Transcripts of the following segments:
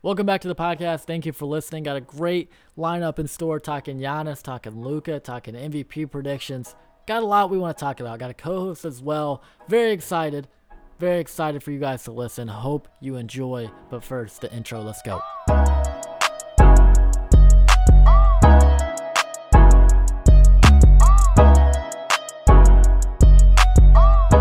Welcome back to the podcast. Thank you for listening. Got a great lineup in store talking Giannis, talking Luka, talking MVP predictions. Got a lot we want to talk about. Got a co host as well. Very excited. Very excited for you guys to listen. Hope you enjoy. But first, the intro. Let's go.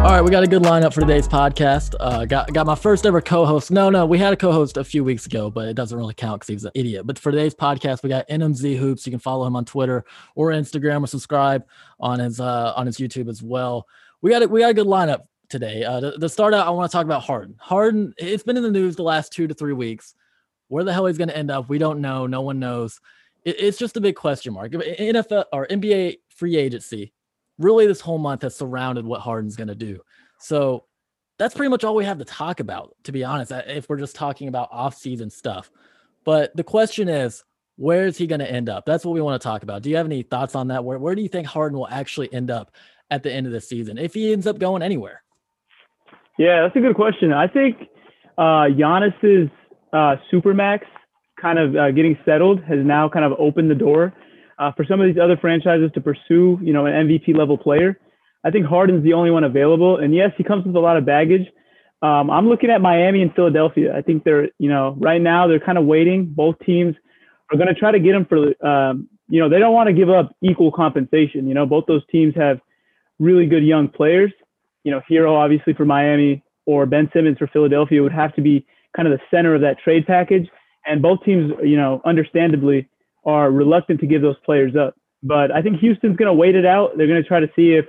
All right, we got a good lineup for today's podcast. Uh, got got my first ever co-host. No, no, we had a co-host a few weeks ago, but it doesn't really count because he was an idiot. But for today's podcast, we got NMZ Hoops. You can follow him on Twitter or Instagram or subscribe on his uh, on his YouTube as well. We got a, we got a good lineup today. Uh, start out, I want to talk about Harden. Harden, it's been in the news the last two to three weeks. Where the hell he's going to end up, we don't know. No one knows. It, it's just a big question mark. NFL or NBA free agency really this whole month has surrounded what Harden's going to do. So that's pretty much all we have to talk about, to be honest, if we're just talking about off-season stuff. But the question is, where is he going to end up? That's what we want to talk about. Do you have any thoughts on that? Where, where do you think Harden will actually end up at the end of the season, if he ends up going anywhere? Yeah, that's a good question. I think uh, Giannis's uh, supermax kind of uh, getting settled has now kind of opened the door uh, for some of these other franchises to pursue, you know, an MVP level player. I think Harden's the only one available. And yes, he comes with a lot of baggage. Um, I'm looking at Miami and Philadelphia. I think they're, you know, right now they're kind of waiting. Both teams are going to try to get him for, um, you know, they don't want to give up equal compensation. You know, both those teams have really good young players. You know, Herro obviously for Miami or Ben Simmons for Philadelphia would have to be kind of the center of that trade package. And both teams, you know, understandably are reluctant to give those players up. But I think Houston's going to wait it out. They're going to try to see if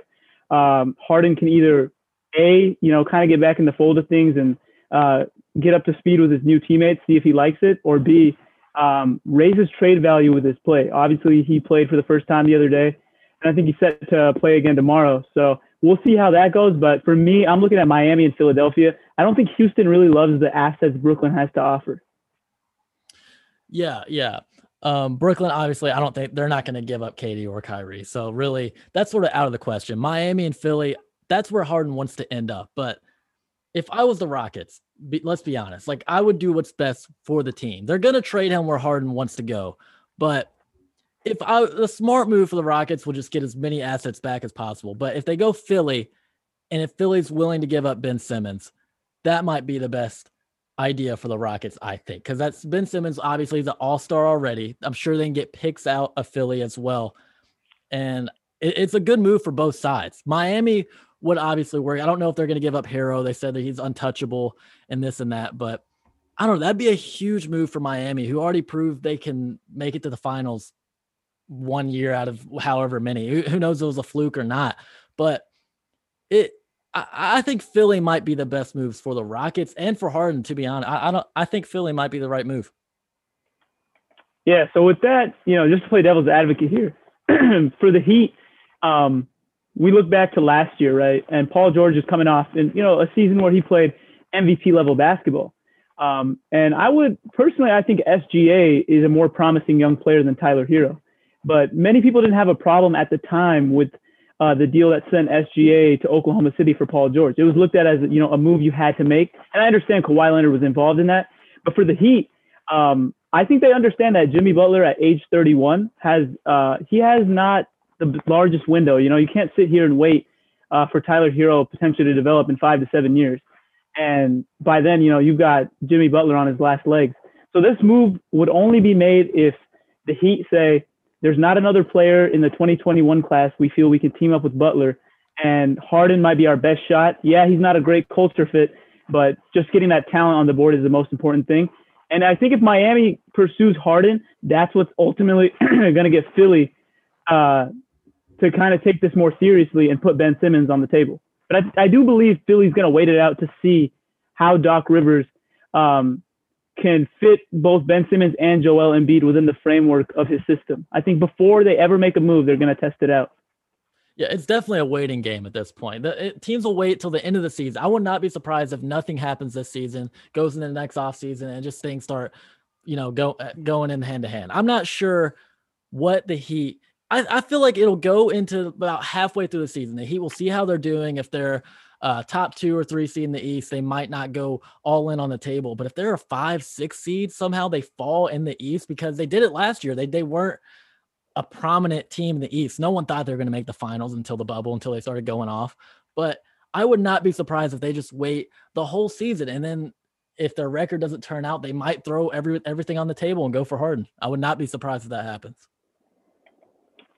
um, Harden can either a you know kind of get back in the fold of things and uh, get up to speed with his new teammates, see if he likes it, or b um, raise his trade value with his play. Obviously, he played for the first time the other day, and I think he's set to play again tomorrow. So we'll see how that goes. But for me, I'm looking at Miami and Philadelphia. I don't think Houston really loves the assets Brooklyn has to offer. Yeah, yeah. Um, Brooklyn, obviously, I don't think they're not going to give up KD or Kyrie. So really, that's sort of out of the question. Miami and Philly, that's where Harden wants to end up. But if I was the Rockets, be, let's be honest, like I would do what's best for the team. They're going to trade him where Harden wants to go. But if I the smart move for the Rockets will just get as many assets back as possible. But if they go Philly, and if Philly's willing to give up Ben Simmons, that might be the best idea for the Rockets, I think, because that's Ben Simmons. Obviously, an all star already. I'm sure they can get picks out of Philly as well, and it, it's a good move for both sides. Miami would obviously work. I don't know if they're going to give up Herro. They said that he's untouchable and this and that, but I don't know. That'd be a huge move for Miami, who already proved they can make it to the finals one year out of however many. Who knows if it was a fluke or not? But it I, think Philly might be the best moves for the Rockets and for Harden. To be honest, I, I don't. I think Philly might be the right move. Yeah. So with that, you know, just to play devil's advocate here, for the Heat, um, we look back to last year, right? And Paul George is coming off and you know a season where he played MVP level basketball. Um, and I would personally, I think SGA is a more promising young player than Tyler Herro. But many people didn't have a problem at the time with uh, the deal that sent SGA to Oklahoma City for Paul George. It was looked at as you know a move you had to make, and I understand Kawhi Leonard was involved in that. But for the Heat, um, I think they understand that Jimmy Butler at age 31 has uh, he has not the largest window. You know, you can't sit here and wait uh, for Tyler Herro potentially to develop in five to seven years, and by then you know you've got Jimmy Butler on his last legs. So this move would only be made if the Heat say, there's not another player in the 2021 class we feel we can team up with Butler, and Harden might be our best shot. Yeah, he's not a great culture fit, but just getting that talent on the board is the most important thing. And I think if Miami pursues Harden, that's what's ultimately going to get Philly uh, to kind of take this more seriously and put Ben Simmons on the table. But I, I do believe Philly's going to wait it out to see how Doc Rivers um, can fit both Ben Simmons and Joel Embiid within the framework of his system. I think before they ever make a move, they're going to test it out. Yeah, it's definitely a waiting game at this point. The it, teams will wait till the end of the season. I would not be surprised if nothing happens this season, goes into the next offseason, and just things start, you know, go uh, going in hand to hand. I'm not sure what the Heat. I, I feel like it'll go into about halfway through the season. The Heat will see how they're doing. If they're uh, top two or three seed in the East, they might not go all in on the table. But if they're a five, six seed, somehow they fall in the East because they did it last year. They they weren't a prominent team in the East. No one thought they were going to make the finals until the bubble, until they started going off. But I would not be surprised if they just wait the whole season and then if their record doesn't turn out, they might throw every everything on the table and go for Harden. I would not be surprised if that happens.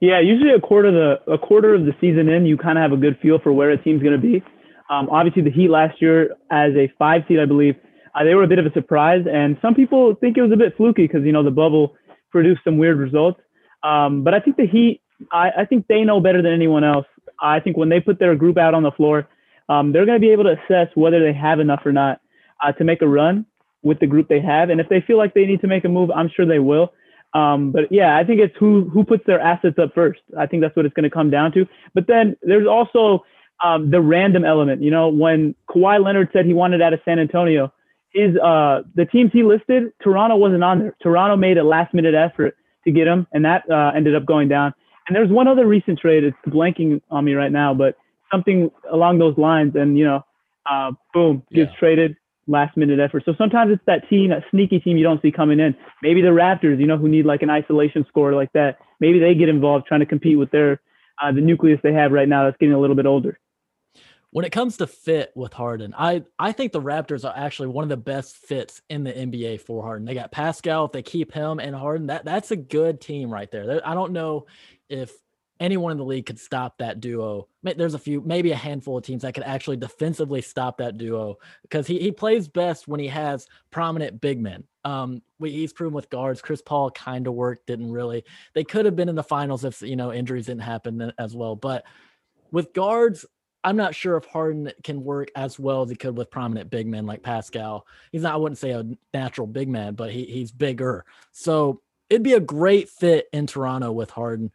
Yeah, usually a quarter of the a quarter of the season in, you kind of have a good feel for where a team's going to be. Um, obviously, the Heat last year as a five seed, I believe, uh, they were a bit of a surprise, and some people think it was a bit fluky because you know the bubble produced some weird results. Um, but I think the Heat, I, I think they know better than anyone else. I think when they put their group out on the floor, um, they're going to be able to assess whether they have enough or not uh, to make a run with the group they have. And if they feel like they need to make a move, I'm sure they will. Um, but yeah, I think it's who who puts their assets up first. I think that's what it's going to come down to. But then there's also um, the random element. You know, when Kawhi Leonard said he wanted out of San Antonio, his uh, the teams he listed, Toronto wasn't on there. Toronto made a last minute effort to get him, and that uh, ended up going down. And there's one other recent trade. It's blanking on me right now, but something along those lines. And you know, uh, boom, gets yeah. traded last minute effort. So sometimes it's that team, that sneaky team you don't see coming in. Maybe the Raptors, you know, who need like an isolation score like that. Maybe they get involved trying to compete with their uh, the nucleus they have right now that's getting a little bit older. When it comes to fit with Harden, I I think the Raptors are actually one of the best fits in the NBA for Harden. They got Pascal. If they keep him and Harden, that that's a good team right there. I don't know if anyone in the league could stop that duo. There's a few, maybe a handful of teams that could actually defensively stop that duo because he, he plays best when he has prominent big men. Um, we, he's proven with guards. Chris Paul kind of worked, didn't really. They could have been in the finals if you know injuries didn't happen as well. But with guards, I'm not sure if Harden can work as well as he could with prominent big men like Pascal. He's not, I wouldn't say a natural big man, but he, he's bigger. So it'd be a great fit in Toronto with Harden.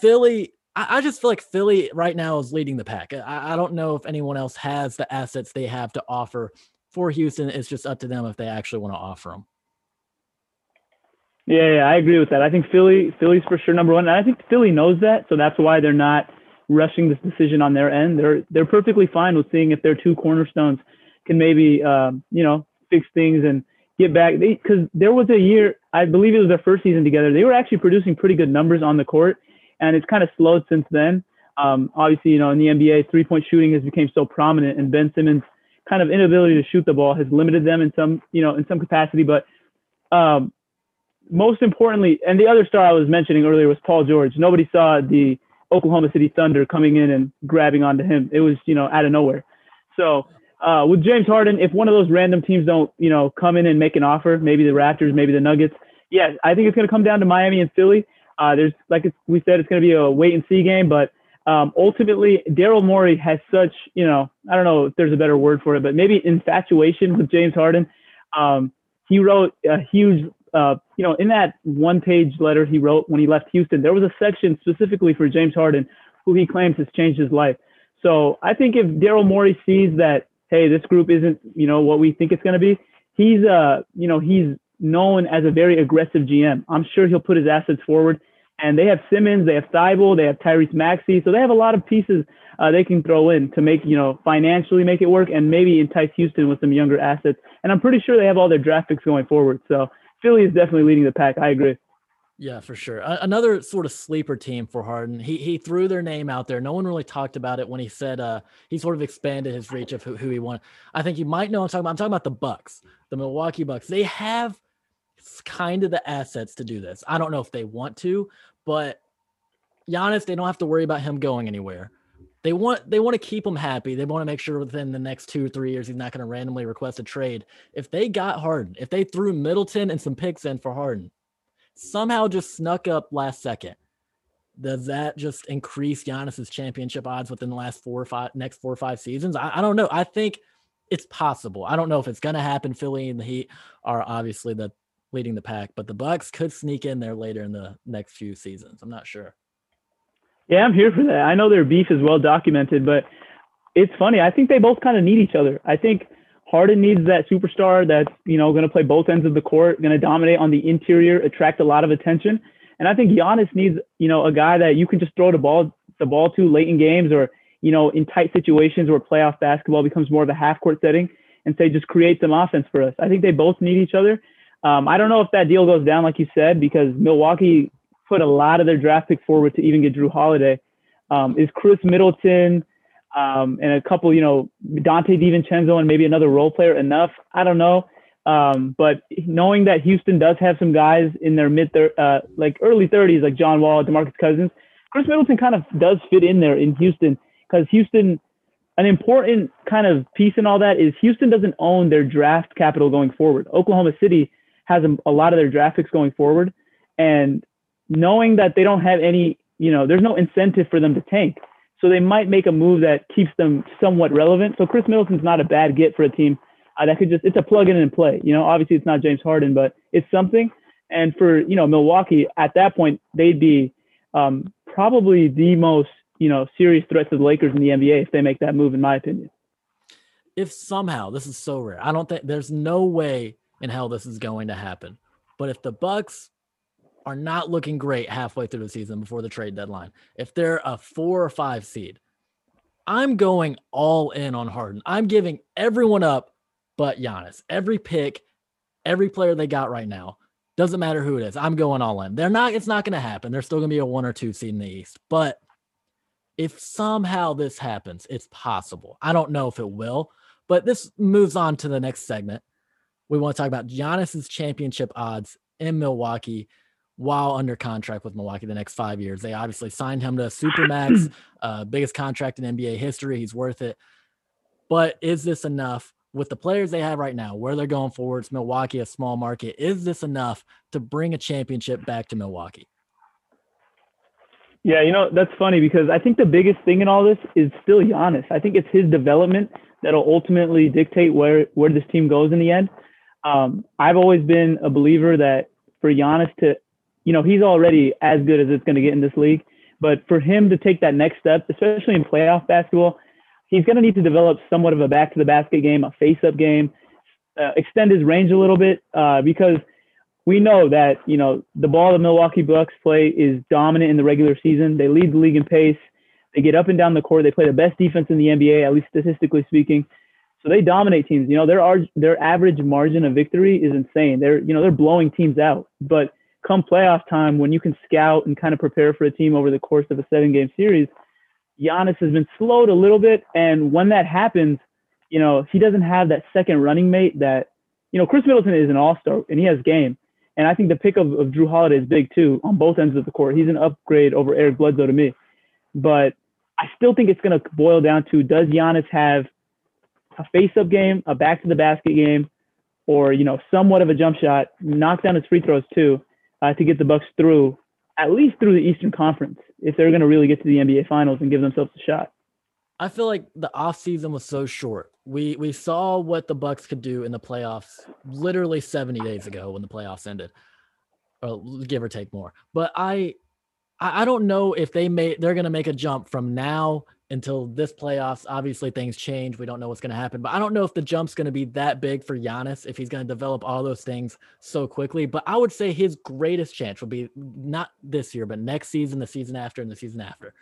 Philly, I, I, just feel like Philly right now is leading the pack. I, I don't know if anyone else has the assets they have to offer for Houston. It's just up to them if they actually want to offer them. Yeah, yeah, I agree with that. I think Philly, Philly's for sure number one. And I think Philly knows that, so that's why they're not rushing this decision on their end. They're they're perfectly fine with seeing if their two cornerstones can maybe um, you know fix things and get back. Because there was a year, I believe it was their first season together. They were actually producing pretty good numbers on the court, and it's kind of slowed since then. Um, obviously, you know, in the NBA, three-point shooting has become so prominent, and Ben Simmons' kind of inability to shoot the ball has limited them in some, you know, in some capacity. But um, most importantly, and the other star I was mentioning earlier was Paul George. Nobody saw the Oklahoma City Thunder coming in and grabbing onto him. It was, you know, out of nowhere. So uh, with James Harden, if one of those random teams don't, you know, come in and make an offer, maybe the Raptors, maybe the Nuggets, yeah, I think it's going to come down to Miami and Philly. Uh, there's like we said, it's going to be a wait and see game, but um, ultimately, Daryl Morey has such, you know, I don't know if there's a better word for it, but maybe infatuation with James Harden. Um, he wrote a huge, uh, you know, in that one page letter he wrote when he left Houston, there was a section specifically for James Harden, who he claims has changed his life. So I think if Daryl Morey sees that, hey, this group isn't, you know, what we think it's going to be, he's, uh, you know, he's known as a very aggressive GM. I'm sure he'll put his assets forward and they have Simmons, they have Thybulle, they have Tyrese Maxey, so they have a lot of pieces uh, they can throw in to make you know financially make it work, and maybe entice Houston with some younger assets. And I'm pretty sure they have all their draft picks going forward. So Philly is definitely leading the pack. I agree. Yeah, for sure. Another sort of sleeper team for Harden. He he threw their name out there. No one really talked about it when he said uh he sort of expanded his reach of who, who he wanted. I think you might know I'm talking about. I'm talking about the Bucks, the Milwaukee Bucks. They have kind of the assets to do this. I don't know if they want to, but Giannis, they don't have to worry about him going anywhere. They want they want to keep him happy. They want to make sure within the next two or three years he's not going to randomly request a trade. If they got Harden, if they threw Middleton and some picks in for Harden, somehow just snuck up last second, does that just increase Giannis's championship odds within the last four or five next four or five seasons? I, I don't know. I think it's possible. I don't know if it's going to happen. Philly and the Heat are obviously the leading the pack, but the Bucks could sneak in there later in the next few seasons. I'm not sure. Yeah, I'm here for that. I know their beef is well documented, but it's funny. I think they both kind of need each other. I think Harden needs that superstar that's, you know, going to play both ends of the court, going to dominate on the interior, attract a lot of attention. And I think Giannis needs, you know, a guy that you can just throw the ball the ball to late in games or you know, in tight situations where playoff basketball becomes more of a half court setting and say, just create some offense for us. I think they both need each other. Um, I don't know if that deal goes down, like you said, because Milwaukee put a lot of their draft pick forward to even get Jrue Holiday. Um, is Khris Middleton um, and a couple, you know, Donte DiVincenzo and maybe another role player enough? I don't know. Um, but knowing that Houston does have some guys in their mid, uh, like early 30s, like John Wall, DeMarcus Cousins, Khris Middleton kind of does fit in there in Houston because Houston, an important kind of piece in all that is Houston doesn't own their draft capital going forward. Oklahoma City has a, a lot of their draft picks going forward, and knowing that they don't have any, you know, there's no incentive for them to tank. So they might make a move that keeps them somewhat relevant. So Khris Middleton's not a bad get for a team uh, that could just, it's a plug in and play. You know, obviously it's not James Harden, but it's something. And for, you know, Milwaukee at that point, they'd be um, probably the most, you know, serious threat to the Lakers in the NBA if they make that move, in my opinion. If somehow, this is so rare, I don't think there's no way in how this is going to happen. But if the Bucks are not looking great halfway through the season before the trade deadline. If they're a four or five seed, I'm going all in on Harden. I'm giving everyone up but Giannis. Every pick, every player they got right now, doesn't matter who it is. I'm going all in. They're not, it's not going to happen. They're still going to be a one or two seed in the East. But if somehow this happens, it's possible. I don't know if it will, but this moves on to the next segment. We want to talk about Giannis's championship odds in Milwaukee while under contract with Milwaukee the next five years. They obviously signed him to a supermax, uh, biggest contract in NBA history. He's worth it. But is this enough with the players they have right now, where they're going forward? It's Milwaukee, a small market. Is this enough to bring a championship back to Milwaukee? Yeah, you know, that's funny because I think the biggest thing in all this is still Giannis. I think it's his development that'll ultimately dictate where, where this team goes in the end. Um, I've always been a believer that for Giannis to you know, he's already as good as it's going to get in this league. But for him to take that next step, especially in playoff basketball, he's going to need to develop somewhat of a back to the basket game, a face up game, uh, extend his range a little bit uh, because we know that, you know, the ball the Milwaukee Bucks play is dominant in the regular season. They lead the league in pace. They get up and down the court. They play the best defense in the NBA, at least statistically speaking. So they dominate teams. You know, their their average margin of victory is insane. They're you know they're blowing teams out. But come playoff time, when you can scout and kind of prepare for a team over the course of a seven game series, Giannis has been slowed a little bit. And when that happens, you know, he doesn't have that second running mate that, you know, Khris Middleton is an all star and he has game. And I think the pick of, of Jrue Holiday is big too on both ends of the court. He's an upgrade over Eric Bledsoe to me. But I still think it's going to boil down to does Giannis have a face up game, a back to the basket game, or, you know, somewhat of a jump shot, knock down his free throws too uh, to get the Bucks through at least through the Eastern Conference if they're going to really get to the NBA Finals and give themselves a shot. I feel like the offseason was so short. We we saw what the Bucks could do in the playoffs literally 70 days ago when the playoffs ended. Or give or take more. But I I don't know if they may they're going to make a jump from now until this playoffs. Obviously, things change. We don't know what's going to happen, but I don't know if the jump's going to be that big for Giannis if he's going to develop all those things so quickly. But I would say his greatest chance will be not this year, but next season, the season after, and the season after.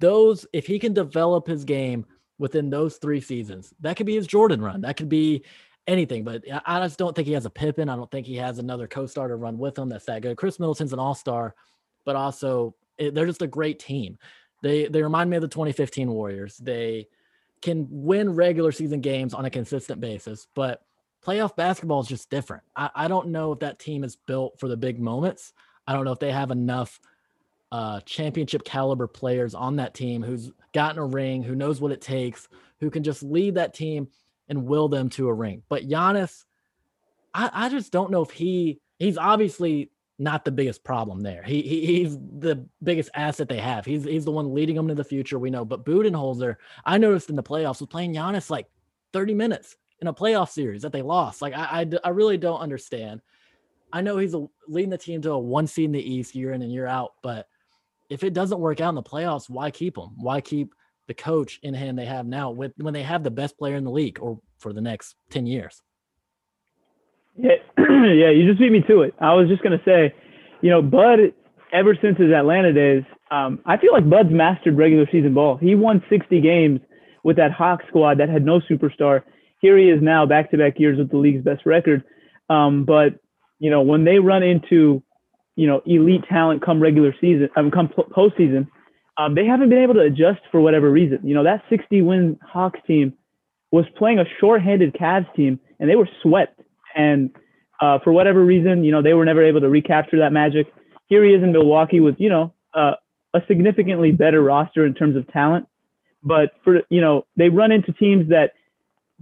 Those, if he can develop his game within those three seasons, that could be his Jordan run. That could be anything. But I just don't think he has a Pippen. I don't think he has another co-star to run with him that's that good. Khris Middleton's an all-star, but also eh, they're just a great team. They they remind me of the 2015 Warriors. They can win regular season games on a consistent basis, but playoff basketball is just different. I, I don't know if that team is built for the big moments. I don't know if they have enough uh, championship caliber players on that team who's gotten a ring, who knows what it takes, who can just lead that team and will them to a ring. But Giannis, I, I just don't know if he he's obviously not the biggest problem there. He, he he's the biggest asset they have. He's he's the one leading them to the future. We know. But Budenholzer, I noticed in the playoffs was playing Giannis like 30 minutes in a playoff series that they lost. Like I I, I really don't understand. I know he's a, leading the team to a one seed in the East year in and year out, but if it doesn't work out in the playoffs, why keep him? Why keep the coach in hand they have now with when they have the best player in the league or for the next 10 years? Yeah, yeah, you just beat me to it. I was just gonna say, you know, Bud ever since his Atlanta days, um, I feel like Bud's mastered regular season ball. He won 60 games with that Hawk squad that had no superstar. Here he is now, back-to-back years with the league's best record. Um, but you know, when they run into you know elite talent come regular season, um, come postseason, um, they haven't been able to adjust for whatever reason. You know, that 60-win Hawks team was playing a short-handed Cavs team, and they were swept. And uh, for whatever reason, you know, they were never able to recapture that magic. Here he is in Milwaukee with, you know, uh, a significantly better roster in terms of talent. But for, you know, they run into teams that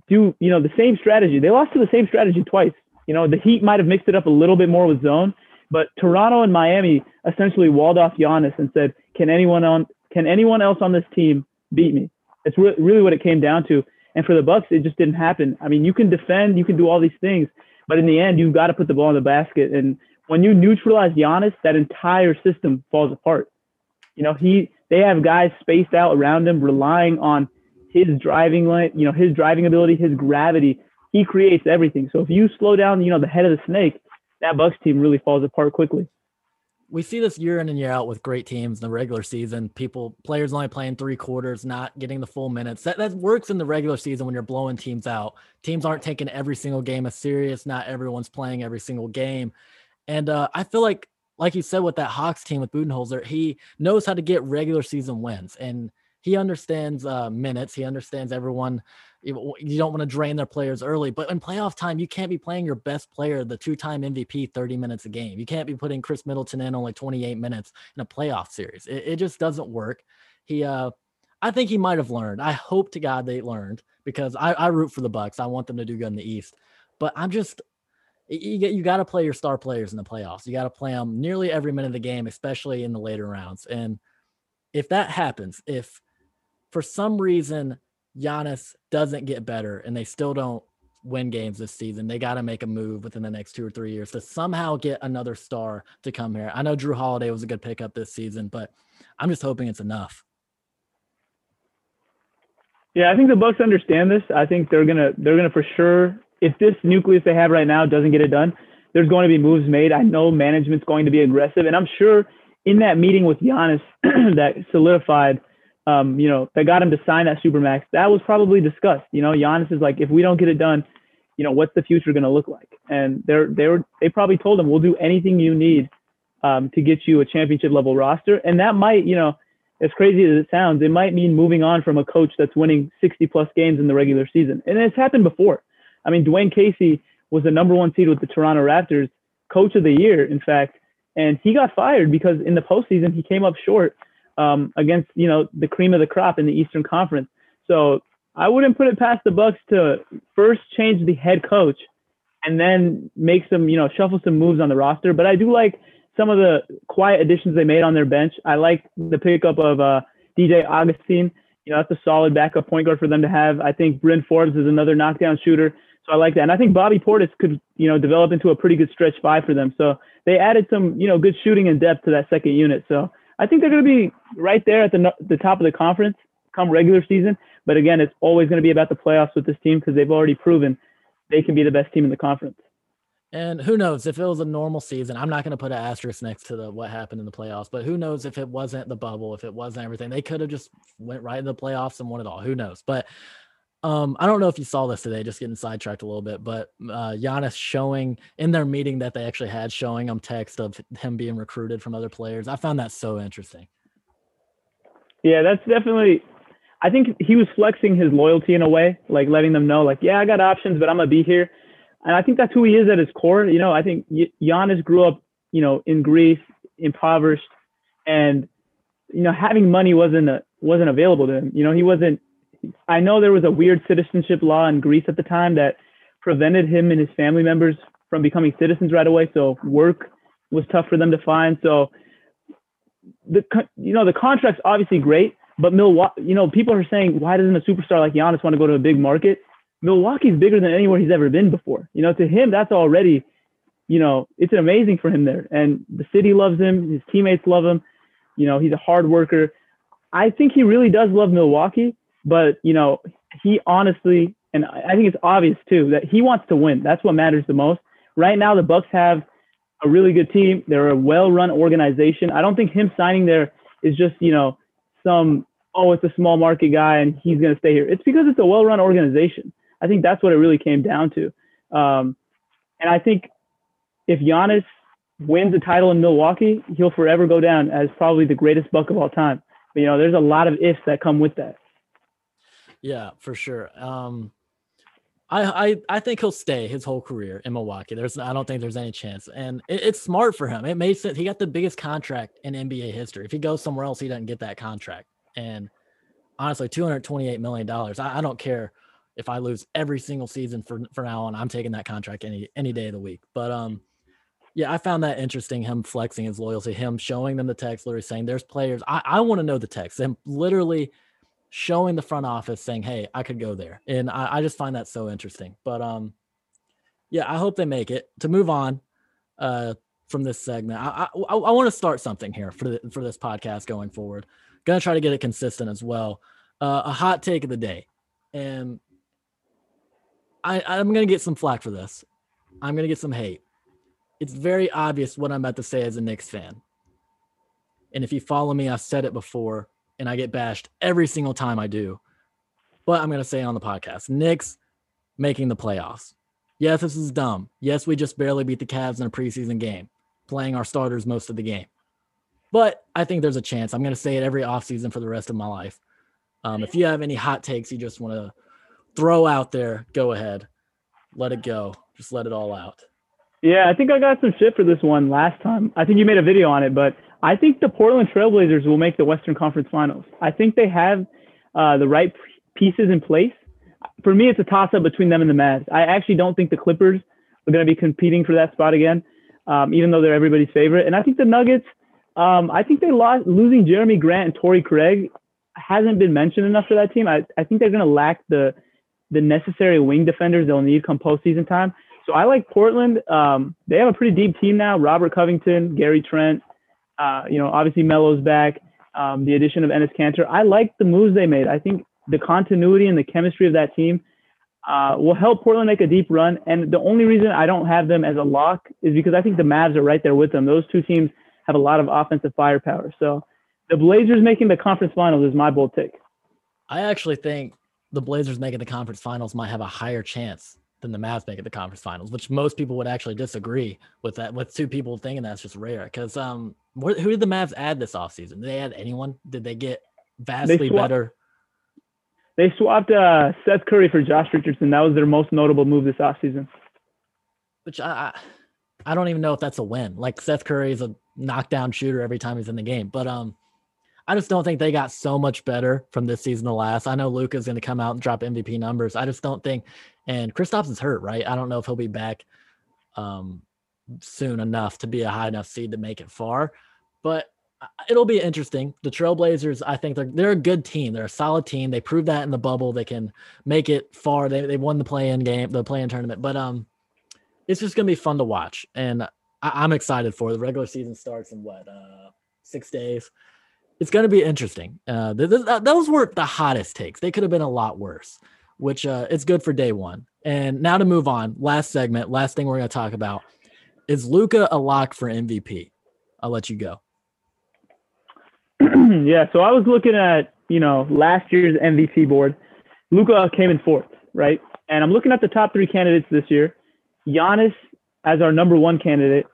do, you know, the same strategy. They lost to the same strategy twice. You know, the Heat might have mixed it up a little bit more with zone, but Toronto and Miami essentially walled off Giannis and said, "Can anyone on can anyone else on this team beat me?" It's re- really what it came down to. And for the Bucks, it just didn't happen. I mean, you can defend, you can do all these things, but in the end, you've got to put the ball in the basket. And when you neutralize Giannis, that entire system falls apart. You know, he they have guys spaced out around him, relying on his driving line, you know, his driving ability, his gravity. He creates everything. So if you slow down, you know, the head of the snake, that Bucks team really falls apart quickly we see this year in and year out with great teams in the regular season. People, players only playing three quarters, not getting the full minutes. That that works in the regular season when you're blowing teams out. Teams aren't taking every single game as serious. Not everyone's playing every single game, and uh, I feel like, like you said, with that Hawks team with Budenholzer, he knows how to get regular season wins, and he understands uh, minutes. He understands everyone you don't want to drain their players early. But in playoff time, you can't be playing your best player, the two-time MVP, 30 minutes a game. You can't be putting Khris Middleton in only 28 minutes in a playoff series. It, it just doesn't work. He, uh, I think he might have learned. I hope to God they learned because I, I root for the Bucks. I want them to do good in the East. But I'm just, you you got to play your star players in the playoffs. You got to play them nearly every minute of the game, especially in the later rounds. And if that happens, if for some reason Giannis doesn't get better and they still don't win games this season, they got to make a move within the next two or three years to somehow get another star to come here. I know Jrue Holiday was a good pickup this season, but I'm just hoping it's enough. Yeah, I think the Bucks understand this. I think they're gonna they're gonna for sure if this nucleus they have right now doesn't get it done, there's going to be moves made. I know management's going to be aggressive, and I'm sure in that meeting with Giannis that solidified um, you know, that got him to sign that supermax, that was probably discussed. You know, Giannis is like, if we don't get it done, you know, what's the future going to look like? And they're they were they probably told him, we'll do anything you need um, to get you a championship level roster, and that might, you know, as crazy as it sounds, it might mean moving on from a coach that's winning 60 plus games in the regular season, and it's happened before. I mean, Dwane Casey was the number one seed with the Toronto Raptors, coach of the year, in fact, and he got fired because in the postseason he came up short um, against you know the cream of the crop in the Eastern Conference. So I wouldn't put it past the Bucks to first change the head coach and then make some you know shuffle some moves on the roster. But I do like some of the quiet additions they made on their bench. I like the pickup of uh, DJ Augustin. You know, that's a solid backup point guard for them to have. I think Bryn Forbes is another knockdown shooter. So I like that. And I think Bobby Portis could, you know, develop into a pretty good stretch five for them. So they added some, you know, good shooting and depth to that second unit. So I think they're going to be right there at the the top of the conference come regular season. But again, it's always going to be about the playoffs with this team because they've already proven they can be the best team in the conference. And who knows if it was a normal season? I'm not going to put an asterisk next to the what happened in the playoffs, but who knows if it wasn't the bubble, if it wasn't everything, they could have just went right in the playoffs and won it all. Who knows? But um, I don't know if you saw this today, just getting sidetracked a little bit, but uh, Giannis showing in their meeting that they actually had showing them text of him being recruited from other players. I found that so interesting. Yeah, that's definitely. I think he was flexing his loyalty in a way, like letting them know, like, yeah, I got options, but I'm gonna be here. And I think that's who he is at his core. You know, I think Giannis grew up, you know, in Greece, impoverished, and you know, having money wasn't a, wasn't available to him. You know, he wasn't I know there was a weird citizenship law in Greece at the time that prevented him and his family members from becoming citizens right away. So work was tough for them to find. So the you know the contract's obviously great, but Milwaukee, you know, people are saying why doesn't a superstar like Giannis want to go to a big market? Milwaukee's bigger than anywhere he's ever been before. You know, to him that's already, you know, it's amazing for him there. And the city loves him, his teammates love him. You know, he's a hard worker. I think he really does love Milwaukee. But you know, he honestly, and I think it's obvious too, that he wants to win. That's what matters the most. Right now, the Bucks have a really good team. They're a well-run organization. I don't think him signing there is just you know some oh it's a small market guy and he's going to stay here. It's because it's a well-run organization. I think that's what it really came down to. Um, and I think if Giannis wins a title in Milwaukee, he'll forever go down as probably the greatest buck of all time. But, you know, there's a lot of ifs that come with that. Yeah, for sure. Um, I, I I think he'll stay his whole career in Milwaukee. There's I don't think there's any chance, and it, it's smart for him. It made sense. He got the biggest contract in NBA history. If he goes somewhere else, he doesn't get that contract. And honestly, 228 million dollars. I, I don't care if I lose every single season for for now on. I'm taking that contract any any day of the week. But um, yeah, I found that interesting. Him flexing his loyalty, him showing them the text, literally saying, "There's players." I I want to know the text. And literally showing the front office saying, "Hey, I could go there," and I, I just find that so interesting. But um, yeah, I hope they make it. To move on, uh, from this segment, I I, I want to start something here for the, for this podcast going forward. Gonna try to get it consistent as well. Uh, a hot take of the day, and I I'm gonna get some flack for this. I'm gonna get some hate. It's very obvious what I'm about to say as a Knicks fan. And if you follow me, I've said it before and I get bashed every single time I do. But I'm going to say on the podcast Knicks making the playoffs. Yes, this is dumb. Yes, we just barely beat the Cavs in a preseason game, playing our starters most of the game. But I think there's a chance. I'm going to say it every offseason for the rest of my life. Um, if you have any hot takes you just want to throw out there, go ahead. Let it go. Just let it all out. Yeah, I think I got some shit for this one last time. I think you made a video on it, but I think the Portland Trailblazers will make the Western Conference Finals. I think they have uh, the right pieces in place. For me, it's a toss up between them and the Mavs. I actually don't think the Clippers are going to be competing for that spot again, um, even though they're everybody's favorite. And I think the Nuggets, um, I think they lost losing Jerami Grant and Torrey Craig hasn't been mentioned enough for that team. I, I think they're going to lack the the necessary wing defenders they'll need come postseason time. So I like Portland. Um, they have a pretty deep team now. Robert Covington, Gary Trent, uh, you know, obviously Melo's back. Um, the addition of Enes Kanter. I like the moves they made. I think the continuity and the chemistry of that team uh, will help Portland make a deep run. And the only reason I don't have them as a lock is because I think the Mavs are right there with them. Those two teams have a lot of offensive firepower. So the Blazers making the conference finals is my bold take. I actually think the Blazers making the conference finals might have a higher chance than the Mavs making the conference finals, which most people would actually disagree with that. With two people thinking that's just rare. Because um, who did the Mavs add this offseason? Did they add anyone? Did they get vastly they swapped, better? They swapped uh, Seth Curry for Josh Richardson. That was their most notable move this offseason. Which I, I, don't even know if that's a win. Like Seth Curry is a knockdown shooter every time he's in the game, but um, I just don't think they got so much better from this season to last. I know Luka's going to come out and drop MVP numbers. I just don't think. And Kristaps is hurt, right? I don't know if he'll be back um, soon enough to be a high enough seed to make it far. But uh, it'll be interesting. The Trailblazers, I think they're they're a good team. They're a solid team. They proved that in the bubble. They can make it far. They they won the play-in game, the play-in tournament. But um, it's just gonna be fun to watch, and I, am excited for it. the regular season starts in what uh six days. It's gonna be interesting. Uh, th- th- those weren't the hottest takes. They could have been a lot worse, which uh, it's good for day one. And now to move on. Last segment. Last thing we're gonna talk about is Luka a lock for MVP? I'll let you go. yeah, so I was looking at, you know, last year's MVP board. Luka came in fourth, right? And I'm looking at the top three candidates this year. Giannis as our number one candidate.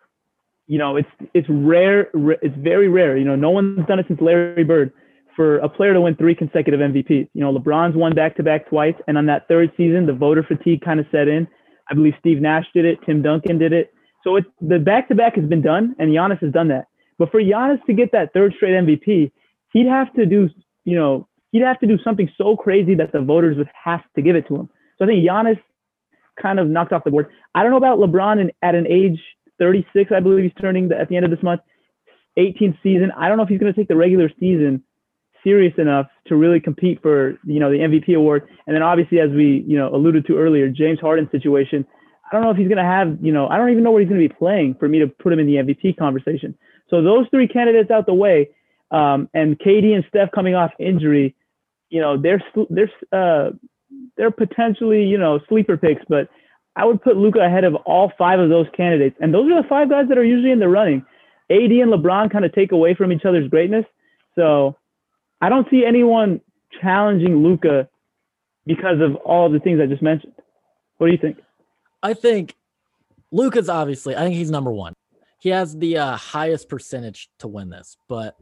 You know, it's it's rare. It's very rare. You know, no one's done it since Larry Bird for a player to win three consecutive MVPs. You know, LeBron's won back to back twice, and on that third season, the voter fatigue kind of set in. I believe Steve Nash did it, Tim Duncan did it. So the back to back has been done, and Giannis has done that. But for Giannis to get that third straight MVP, he'd have to do, you know, he'd have to do something so crazy that the voters would have to give it to him. So I think Giannis kind of knocked off the board. I don't know about LeBron in, at an age 36, I believe he's turning the, at the end of this month, 18th season. I don't know if he's going to take the regular season serious enough to really compete for, you know, the MVP award. And then obviously, as we, you know, alluded to earlier, James Harden's situation I don't know if he's going to have, you know, I don't even know where he's going to be playing for me to put him in the MVP conversation. So those three candidates out the way, um, and KD and Steph coming off injury, you know, they're they're uh, they're potentially, you know, sleeper picks. But I would put Luka ahead of all five of those candidates. And those are the five guys that are usually in the running. AD and LeBron kind of take away from each other's greatness. So I don't see anyone challenging Luka because of all the things I just mentioned. What do you think? I think Luka's obviously, I think he's number one. He has the uh, highest percentage to win this, but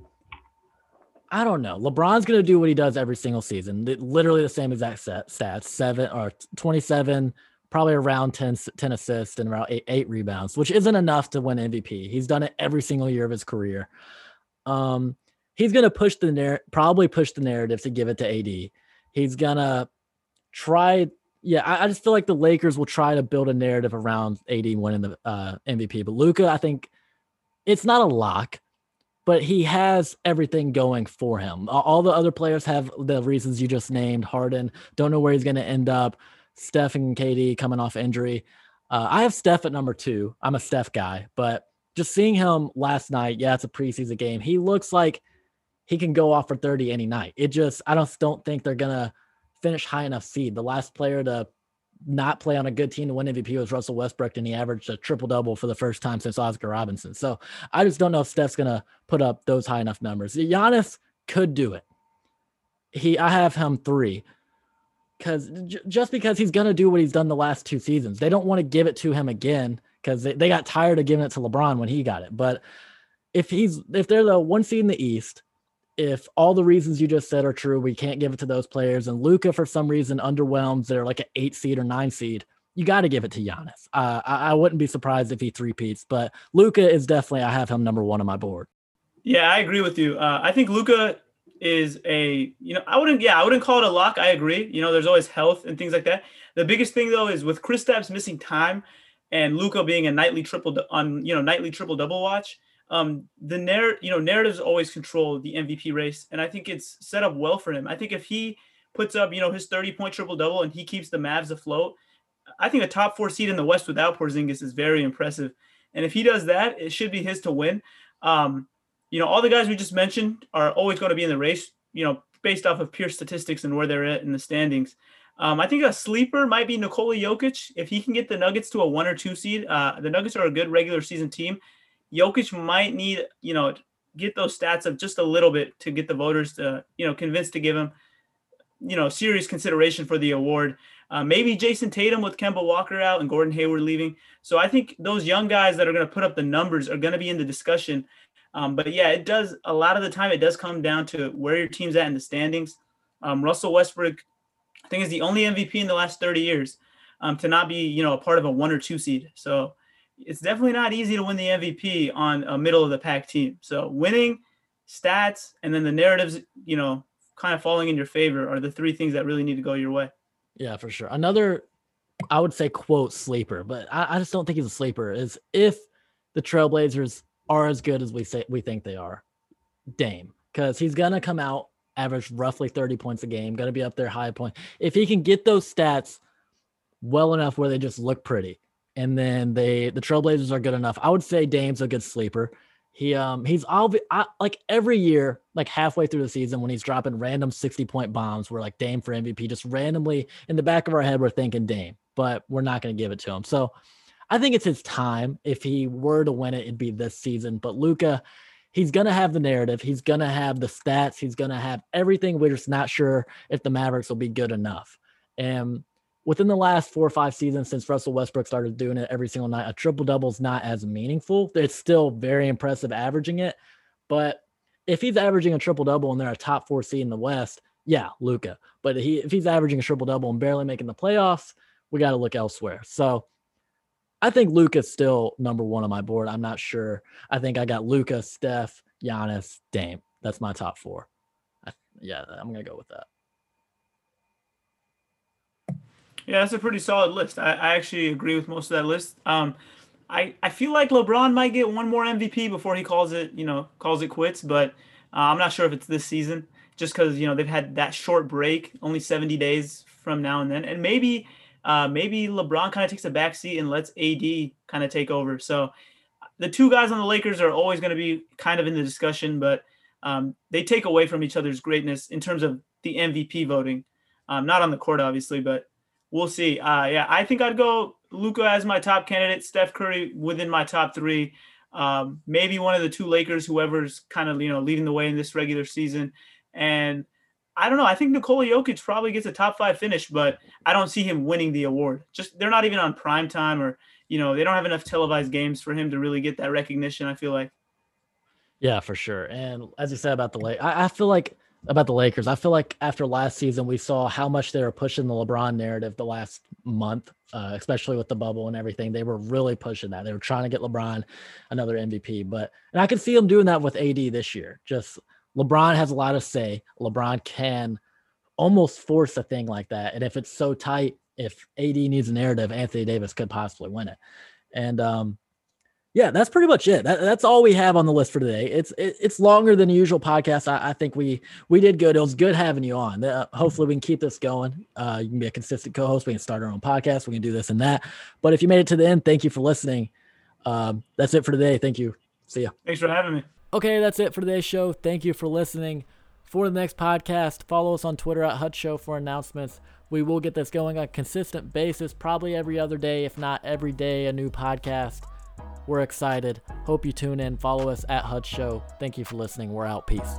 I don't know. LeBron's going to do what he does every single season. Literally the same exact set, stats, seven or 27, probably around 10, 10 assists and around eight, eight rebounds, which isn't enough to win MVP. He's done it every single year of his career. Um, he's going to push the narrative, probably push the narrative to give it to AD. He's going to try. Yeah, I, I, just feel like the Lakers will try to build a narrative around AD winning the uh, MVP. But Luka, I think it's not a lock but he has everything going for him. All the other players have the reasons you just named. Harden, don't know where he's going to end up. Steph and KD coming off injury. Uh, I have Steph at number two. I'm a Steph guy, but just seeing him last night, yeah, it's a preseason game. He looks like he can go off for 30 any night. It just, I don't, don't think they're to finish high enough seed. The last player to not play on a good team to win MVP was Russell Westbrook, and he averaged a triple double for the first time since Oscar Robinson. So I just don't know if Steph's gonna put up those high enough numbers. Giannis could do it. He, I have him three, because j- just because he's gonna do what he's done the last two seasons, they don't want to give it to him again because they, they got tired of giving it to LeBron when he got it. But if he's if they're the one seed in the East, if all the reasons you just said are true, we can't give it to those players. And Luka, for some reason, underwhelms. They're like an eight seed or nine seed. You got to give it to Giannis. Uh, I, I, wouldn't be surprised if he three-peats, but Luka is definitely, I have him number one on my board. Yeah, I agree with you. Uh, I think Luka is a, you know, I wouldn't, yeah, I wouldn't call it a lock. I agree. You know, there's always health and things like that. The biggest thing though is with Kristaps missing time and Luka being a nightly triple on, you know, nightly triple double watch um, the narrative, you know, narratives always control the MVP race, and I think it's set up well for him. I think if he puts up, you know, his 30 point triple double and he keeps the Mavs afloat, I think a top four seed in the West without Porzingis is very impressive. And if he does that, it should be his to win. Um, you know, all the guys we just mentioned are always going to be in the race, you know, based off of pure statistics and where they're at in the standings. Um, I think a sleeper might be Nikola Jokic. If he can get the Nuggets to a one or two seed, uh, the Nuggets are a good regular season team. Jokic might need, you know, get those stats up just a little bit to get the voters to, you know, convinced to give him, you know, serious consideration for the award. Uh, maybe Jayson Tatum with Kemba Walker out and Gordon Hayward leaving. So I think those young guys that are going to put up the numbers are going to be in the discussion. Um, but yeah, it does a lot of the time. It does come down to where your team's at in the standings. Um, Russell Westbrook, I think, is the only MVP in the last 30 years um, to not be, you know, a part of a one or two seed. So it's definitely not easy to win the MVP on a middle of the pack team. So winning, stats, and then the narratives, you know, kind of falling in your favor are the three things that really need to go your way. Yeah, for sure. Another, I would say, quote sleeper, but I, I just don't think he's a sleeper. Is if the Trailblazers are as good as we say we think they are, Dame, because he's gonna come out average roughly 30 points a game, gonna be up there high point. If he can get those stats well enough where they just look pretty, and then they the Trailblazers are good enough. I would say Dame's a good sleeper. He um he's all I, like every year, like halfway through the season when he's dropping random 60 point bombs, we're like Dame for MVP. Just randomly in the back of our head, we're thinking Dame, but we're not going to give it to him. So I think it's his time. If he were to win it, it'd be this season. But Luka, he's gonna have the narrative. He's gonna have the stats. He's gonna have everything. We're just not sure if the Mavericks will be good enough. And within the last four or five seasons since Russell Westbrook started doing it every single night, a triple double is not as meaningful. It's still very impressive averaging it, but if he's averaging a triple double and they're a top four seed in the West, yeah, Luka. But he, if he's averaging a triple double and barely making the playoffs, we got to look elsewhere. So I think Luka's still number one on my board. I'm not sure. I think I got Luka, Steph, Giannis, Dame. That's my top four. I, yeah, I'm gonna go with that. Yeah, that's a pretty solid list. I, I actually agree with most of that list. Um, I, I feel like LeBron might get one more MVP before he calls it, you know, calls it quits. But uh, I'm not sure if it's this season, just because you know they've had that short break, only 70 days from now and then, and maybe uh, maybe LeBron kind of takes a back seat and lets AD kind of take over. So the two guys on the Lakers are always going to be kind of in the discussion, but um, they take away from each other's greatness in terms of the MVP voting. Um, not on the court, obviously, but we'll see. Uh, yeah, I think I'd go Luka as my top candidate, Steph Curry within my top three. Um, maybe one of the two Lakers, whoever's kind of you know leading the way in this regular season. And I don't know. I think Nikola Jokic probably gets a top five finish, but I don't see him winning the award. Just they're not even on prime time, or you know they don't have enough televised games for him to really get that recognition. I feel like. Yeah, for sure. And as you said about the late, I, I feel like about the Lakers. I feel like after last season, we saw how much they were pushing the LeBron narrative the last month, uh, especially with the bubble and everything. They were really pushing that. They were trying to get LeBron another MVP. But and I can see them doing that with AD this year. Just LeBron has a lot of say. LeBron can almost force a thing like that. And if it's so tight, if AD needs a narrative, Anthony Davis could possibly win it. And um, yeah, that's pretty much it. That, that's all we have on the list for today. It's it, it's longer than the usual podcast. I, I, think we we did good. It was good having you on. Uh, hopefully, we can keep this going. Uh, you can be a consistent co-host. We can start our own podcast. We can do this and that. But if you made it to the end, thank you for listening. Um, that's it for today. Thank you. See ya. Thanks for having me. Okay, that's it for today's show. Thank you for listening. For the next podcast, follow us on Twitter at Hut Show for announcements. We will get this going on a consistent basis, probably every other day, if not every day, a new podcast. We're excited. Hope you tune in. Follow us at HUD Show. Thank you for listening. We're out. Peace.